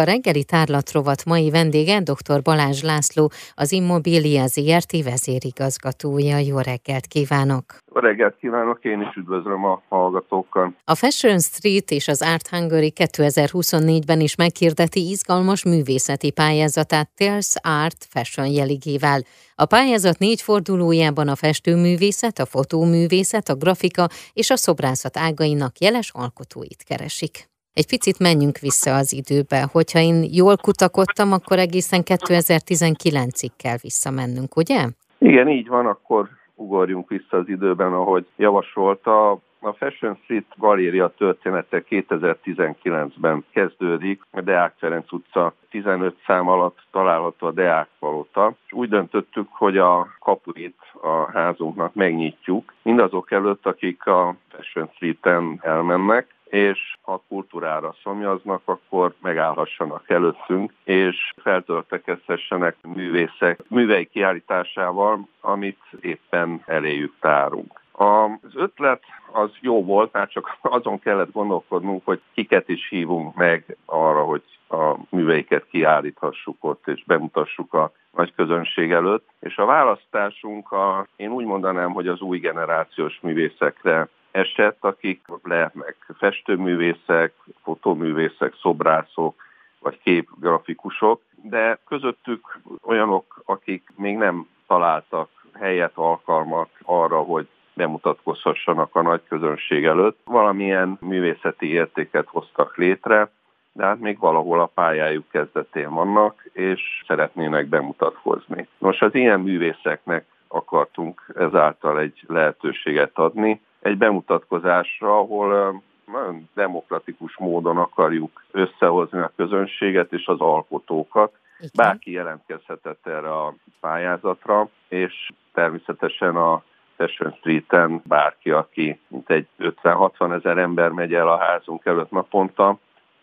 A reggeli tárlatrovat mai vendége dr. Balázs László, az Immobilia ZRT vezérigazgatója. Jó reggelt kívánok! Jó reggelt kívánok, én is üdvözlöm a hallgatókkal. A Fashion Street és az Art Hungary 2024-ben is meghirdeti izgalmas művészeti pályázatát Tales Art Fashion jeligével. A pályázat négy fordulójában a festőművészet, a fotóművészet, a grafika és a szobrászat ágainak jeles alkotóit keresik. Egy picit menjünk vissza az időbe. Hogyha én jól kutakodtam, akkor egészen 2019-ig kell visszamennünk, ugye? Igen, így van, akkor ugorjunk vissza az időben, ahogy javasolta. A Fashion Street galéria története 2019-ben kezdődik, a Deák Ferenc utca 15 szám alatt található a Deák Palota. Úgy döntöttük, hogy a kapuit a házunknak megnyitjuk, mindazok előtt, akik a Fashion Street-en elmennek, és ha kultúrára szomjaznak, akkor megállhassanak előttünk, és feltöltekezhessenek művészek művei kiállításával, amit éppen eléjük tárunk. Az ötlet az jó volt, már csak azon kellett gondolkodnunk, hogy kiket is hívunk meg arra, hogy a műveiket kiállíthassuk ott, és bemutassuk a nagy közönség előtt. És a választásunk, a, én úgy mondanám, hogy az új generációs művészekre esett, akik lehetnek festőművészek, fotóművészek, szobrászok, vagy képgrafikusok, de közöttük olyanok, akik még nem találtak helyet, alkalmat arra, hogy bemutatkozhassanak a nagy közönség előtt. Valamilyen művészeti értéket hoztak létre, de hát még valahol a pályájuk kezdetén vannak, és szeretnének bemutatkozni. Nos, az ilyen művészeknek akartunk ezáltal egy lehetőséget adni, egy bemutatkozásra, ahol nagyon demokratikus módon akarjuk összehozni a közönséget és az alkotókat. Igen. Bárki jelentkezhetett erre a pályázatra, és természetesen a Fashion Street-en bárki, aki mint egy 50-60 ezer ember megy el a házunk előtt naponta,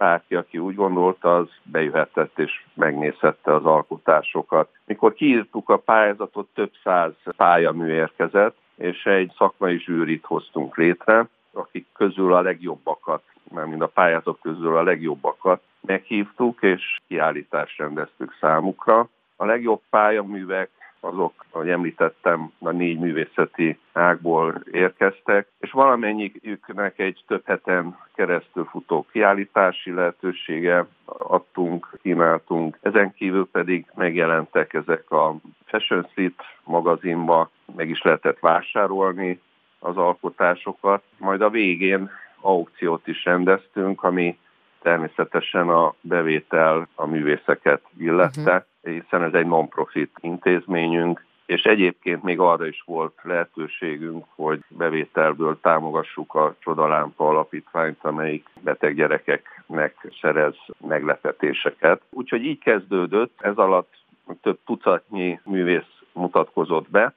bárki, aki úgy gondolta, az bejöhetett és megnézhette az alkotásokat. Mikor kiírtuk a pályázatot, több száz pályamű érkezett, és egy szakmai zsűrit hoztunk létre, akik közül a legjobbakat, mert mind a pályázatok közül a legjobbakat meghívtuk, és kiállítást rendeztük számukra. A legjobb pályaművek azok, ahogy említettem, a négy művészeti ágból érkeztek, és valamennyiüknek egy több heten keresztül futó kiállítási lehetősége adtunk, kínáltunk. Ezen kívül pedig megjelentek ezek a Fashion Street magazinba, meg is lehetett vásárolni az alkotásokat. Majd a végén aukciót is rendeztünk, ami természetesen a bevétel a művészeket illette, uh-huh. Hiszen ez egy non-profit intézményünk, és egyébként még arra is volt lehetőségünk, hogy bevételből támogassuk a Csodalámpa alapítványt, amelyik beteg gyerekeknek szerez meglepetéseket. Úgyhogy így kezdődött, ez alatt több tucatnyi művész mutatkozott be,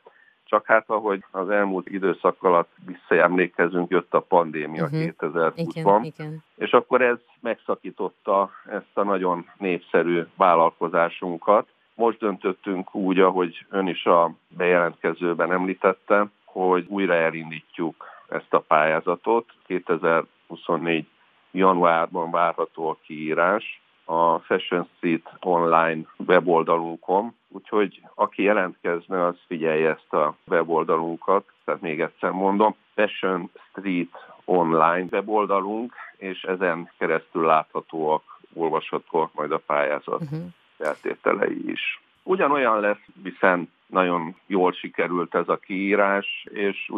csak hát ahogy az elmúlt időszak alatt visszaemlékezünk, jött a pandémia uh-huh. Mhm. 2020-ban, és akkor ez megszakította ezt a nagyon népszerű vállalkozásunkat. Most döntöttünk úgy, ahogy ön is a bejelentkezőben említette, hogy újra elindítjuk ezt a pályázatot. 2024 januárban várható a kiírás, a Fashion Street online weboldalunkon, úgyhogy aki jelentkezne, az figyelje ezt a weboldalunkat, tehát még egyszer mondom, Fashion Street online weboldalunk, és ezen keresztül láthatóak, olvashatóak majd a pályázat uh-huh. feltételei is. Ugyanolyan lesz, hiszen nagyon jól sikerült ez a kiírás, és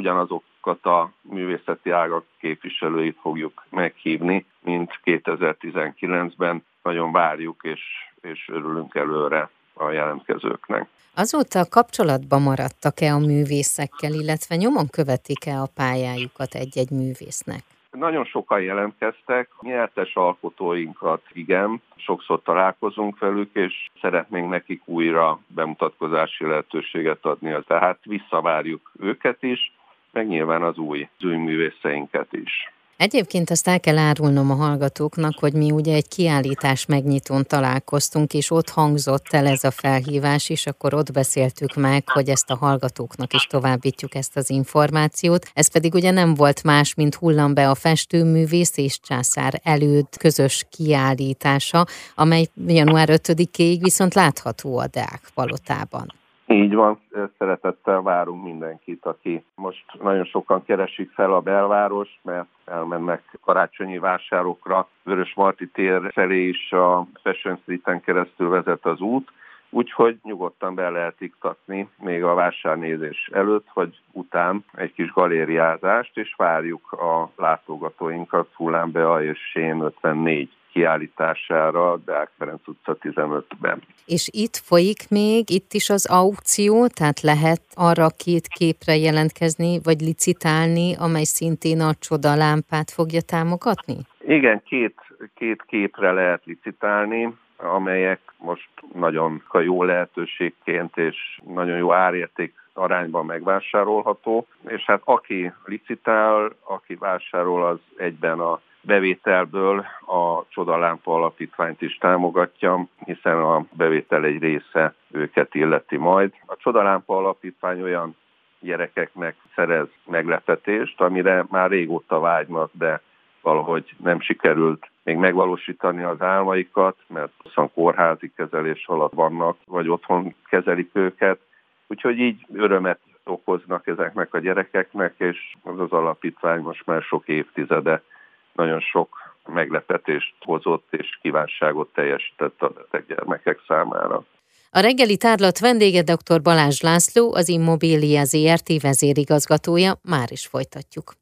ugyanazokat a művészeti ágak képviselőit fogjuk meghívni, mint 2019-ben. Nagyon várjuk, és, és örülünk előre a jelentkezőknek. Azóta kapcsolatban maradtak-e a művészekkel, illetve nyomon követik-e a pályájukat egy-egy művésznek? Nagyon sokan jelentkeztek, nyertes alkotóinkat igen, sokszor találkozunk velük, és szeretnénk nekik újra bemutatkozási lehetőséget adni. Tehát visszavárjuk őket is, meg nyilván az új, az új művészeinket is. Egyébként azt el kell árulnom a hallgatóknak, hogy mi ugye egy kiállítás megnyitón találkoztunk, és ott hangzott el ez a felhívás, és akkor ott beszéltük meg, hogy ezt a hallgatóknak is továbbítjuk ezt az információt. Ez pedig ugye nem volt más, mint hullam be a festőművész és császár előd közös kiállítása, amely január 5-ig viszont látható a Deák palotában. Így van, szeretettel várunk mindenkit, aki most nagyon sokan keresik fel a belvárost, mert elmennek karácsonyi vásárokra. Vörös Marti tér felé is a Fashion Street-en keresztül vezet az út, úgyhogy nyugodtan be lehet iktatni még a vásárnézés előtt, vagy után egy kis galériázást, és várjuk a látogatóinkat Fulánbea és Sén 54 kiállítására Deák Ferenc utca 15-ben. És itt folyik még, itt is az aukció, tehát lehet arra két képre jelentkezni, vagy licitálni, amely szintén a csodalámpát fogja támogatni? Igen, két, két képre lehet licitálni, amelyek most nagyon jó lehetőségként és nagyon jó árérték arányban megvásárolható, és hát aki licitál, aki vásárol, az egyben a bevételből a Csodalámpa alapítványt is támogatja, hiszen a bevétel egy része őket illeti majd. A Csodalámpa alapítvány olyan gyerekeknek szerez meglepetést, amire már régóta vágynak, de valahogy nem sikerült még megvalósítani az álmaikat, mert hosszan kórházi kezelés alatt vannak, vagy otthon kezelik őket. Úgyhogy így örömet okoznak ezeknek a gyerekeknek, és az az alapítvány most már sok évtizede nagyon sok meglepetést hozott és kívánságot teljesített a beteg gyermekek számára. A reggeli tárlat vendége dr. Balázs László, az Immobilia ZRT vezérigazgatója, már is folytatjuk.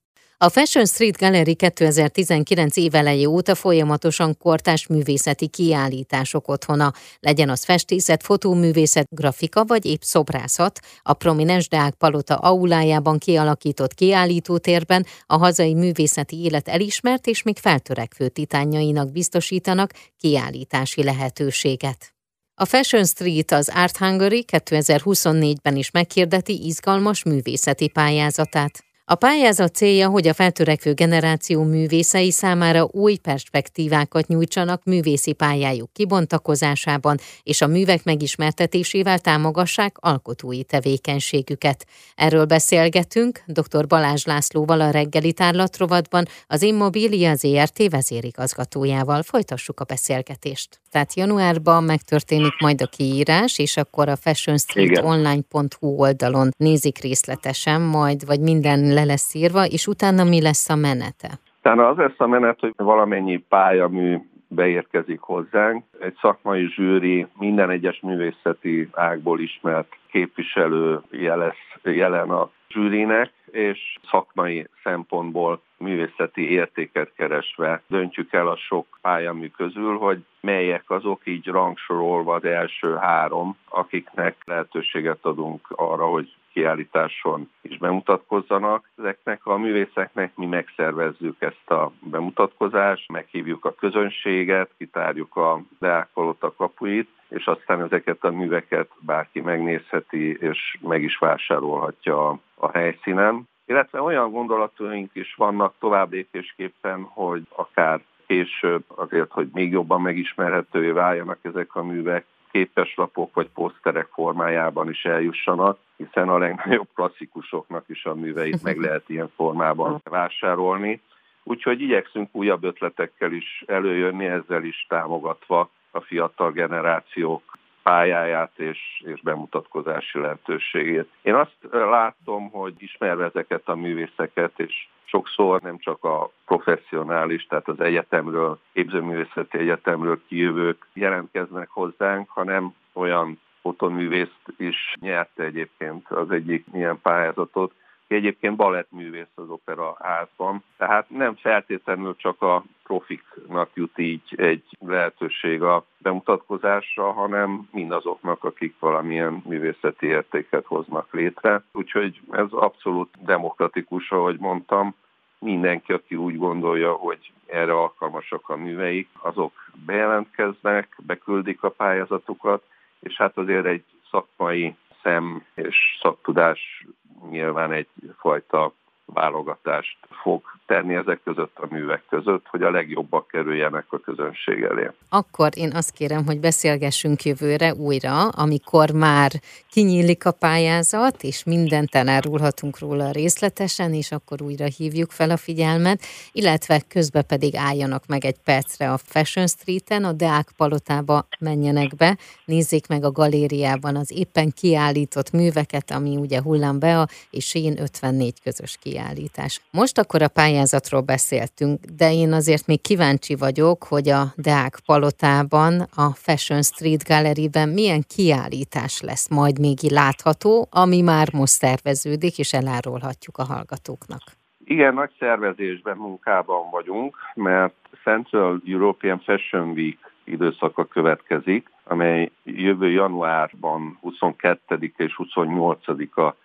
A Fashion Street Gallery 2019 éveleje óta folyamatosan kortás művészeti kiállítások otthona, legyen az festészet, fotóművészet, grafika vagy épp szobrászat. A prominens Deák Palota aulájában kialakított kiállítótérben a hazai művészeti élet elismert és még feltörekvő titánjainak biztosítanak kiállítási lehetőséget. A Fashion Street az Art Hungary 2024-ben is meghirdeti izgalmas művészeti pályázatát. A pályázat célja, hogy a feltörekvő generáció művészei számára új perspektívákat nyújtsanak művészi pályájuk kibontakozásában, és a művek megismertetésével támogassák alkotói tevékenységüket. Erről beszélgetünk dr. Balázs Lászlóval a reggeli tárlatrovatban, az Immobilia ZRT vezérigazgatójával. Folytassuk a beszélgetést. Tehát januárban megtörténik majd a kiírás, és akkor a fashionstreetonline.hu oldalon nézik részletesen majd, vagy minden le lesz írva, és utána mi lesz a menete? Utána az lesz a menet, hogy valamennyi pályamű beérkezik hozzánk. Egy szakmai zsűri minden egyes művészeti ágból ismert képviselő jelesz, jelen a zsűrinek, és szakmai szempontból művészeti értéket keresve döntjük el a sok pályamű közül, hogy melyek azok így rangsorolva az első három, akiknek lehetőséget adunk arra, hogy kiállításon is bemutatkozzanak. Ezeknek a művészeknek mi megszervezzük ezt a bemutatkozást, meghívjuk a közönséget, kitárjuk a Deákolota kapuit, és aztán ezeket a műveket bárki megnézheti, és meg is vásárolhatja a, a helyszínen. Illetve olyan gondolataink is vannak továbblépésképpen, hogy akár később azért, hogy még jobban megismerhetővé váljanak ezek a művek, képeslapok vagy poszterek formájában is eljussanak, hiszen a legnagyobb klasszikusoknak is a műveit meg lehet ilyen formában vásárolni. Úgyhogy igyekszünk újabb ötletekkel is előjönni, ezzel is támogatva a fiatal generációk pályáját és, és bemutatkozási lehetőségét. Én azt látom, hogy ismerve ezeket a művészeket, és sokszor nem csak a professzionális, tehát az egyetemről, képzőművészeti egyetemről kijövők jelentkeznek hozzánk, hanem olyan fotoművészt is nyerte egyébként az egyik ilyen pályázatot, aki egyébként balettművész az opera házban. Tehát nem feltétlenül csak a profiknak jut így egy lehetőség a bemutatkozásra, hanem mindazoknak, akik valamilyen művészeti értéket hoznak létre. Úgyhogy ez abszolút demokratikus, ahogy mondtam. Mindenki, aki úgy gondolja, hogy erre alkalmasak a műveik, azok bejelentkeznek, beküldik a pályázatukat, és hát azért egy szakmai szem és szaktudás nyilván egyfajta válogatást fog tenni ezek között a művek között, hogy a legjobbak kerüljenek a közönség elé. Akkor én azt kérem, hogy beszélgessünk jövőre újra, amikor már kinyílik a pályázat, és mindent elárulhatunk róla részletesen, és akkor újra hívjuk fel a figyelmet, illetve közben pedig álljanak meg egy percre a Fashion Street-en, a Deák Palotába menjenek be, nézzék meg a galériában az éppen kiállított műveket, ami ugye Bea és Sén 54 közös kiállítás. Most akkor a pályázatról beszéltünk, de én azért még kíváncsi vagyok, hogy a Deák Palotában, a Fashion Street Gallery-ben milyen kiállítás lesz majd még látható, ami már most szerveződik, és elárulhatjuk a hallgatóknak. Igen, nagy szervezésben, munkában vagyunk, mert Central European Fashion Week időszaka következik, amely jövő januárban 22 és 28-a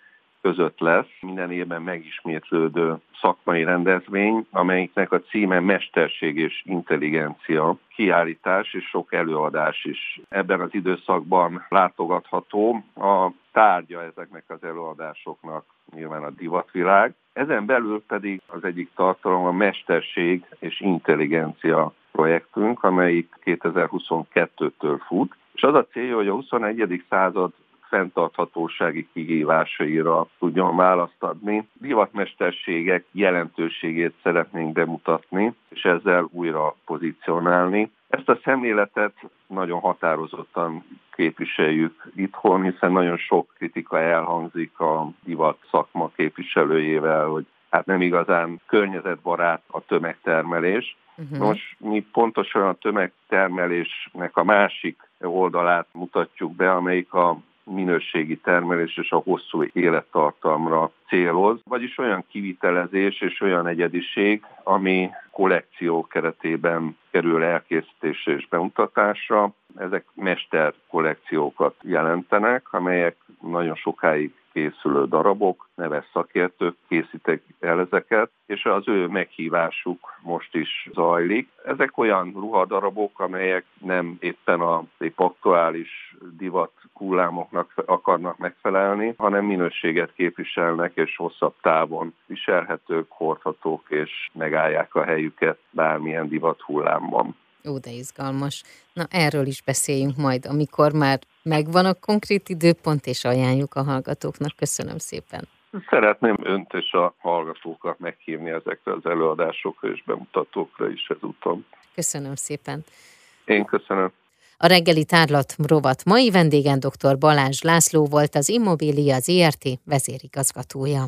között lesz minden évben megismétlődő szakmai rendezvény, amelyiknek a címe Mesterség és Intelligencia kiállítás és sok előadás is ebben az időszakban látogatható. A tárgya ezeknek az előadásoknak nyilván a divatvilág. Ezen belül pedig az egyik tartalom a Mesterség és Intelligencia projektünk, amelyik 2022-től fut, és az a célja, hogy a 21. század fenntarthatósági kihívásaira tudjon választ adni. Divatmesterségek jelentőségét szeretnénk bemutatni, és ezzel újra pozícionálni. Ezt a szemléletet nagyon határozottan képviseljük itthon, hiszen nagyon sok kritika elhangzik a divat szakma képviselőjével, hogy hát nem igazán környezetbarát a tömegtermelés. Uh-huh. Nos, mi pontosan a tömegtermelésnek a másik oldalát mutatjuk be, amelyik a minőségi termelés és a hosszú élettartamra céloz, vagyis olyan kivitelezés és olyan egyediség, ami kollekció keretében kerül elkészítésre és bemutatásra. Ezek mester kollekciókat jelentenek, amelyek nagyon sokáig készülő darabok, neves szakértők készítek el ezeket, és az ő meghívásuk most is zajlik. Ezek olyan ruhadarabok, amelyek nem éppen a épp aktuális divat hullámoknak akarnak megfelelni, hanem minőséget képviselnek, és hosszabb távon viselhetők, hordhatók, és megállják a helyüket bármilyen divat hullámban. Ó, de izgalmas. Na, erről is beszéljünk majd, amikor már megvan a konkrét időpont, és ajánljuk a hallgatóknak. Köszönöm szépen. Szeretném önt és a hallgatókat meghívni ezekre az előadásokra és bemutatókra is ezúton. Köszönöm szépen. Én köszönöm. A reggeli tárlat rovat mai vendégen dr. Balázs László volt az Immobilia ZRT vezérigazgatója.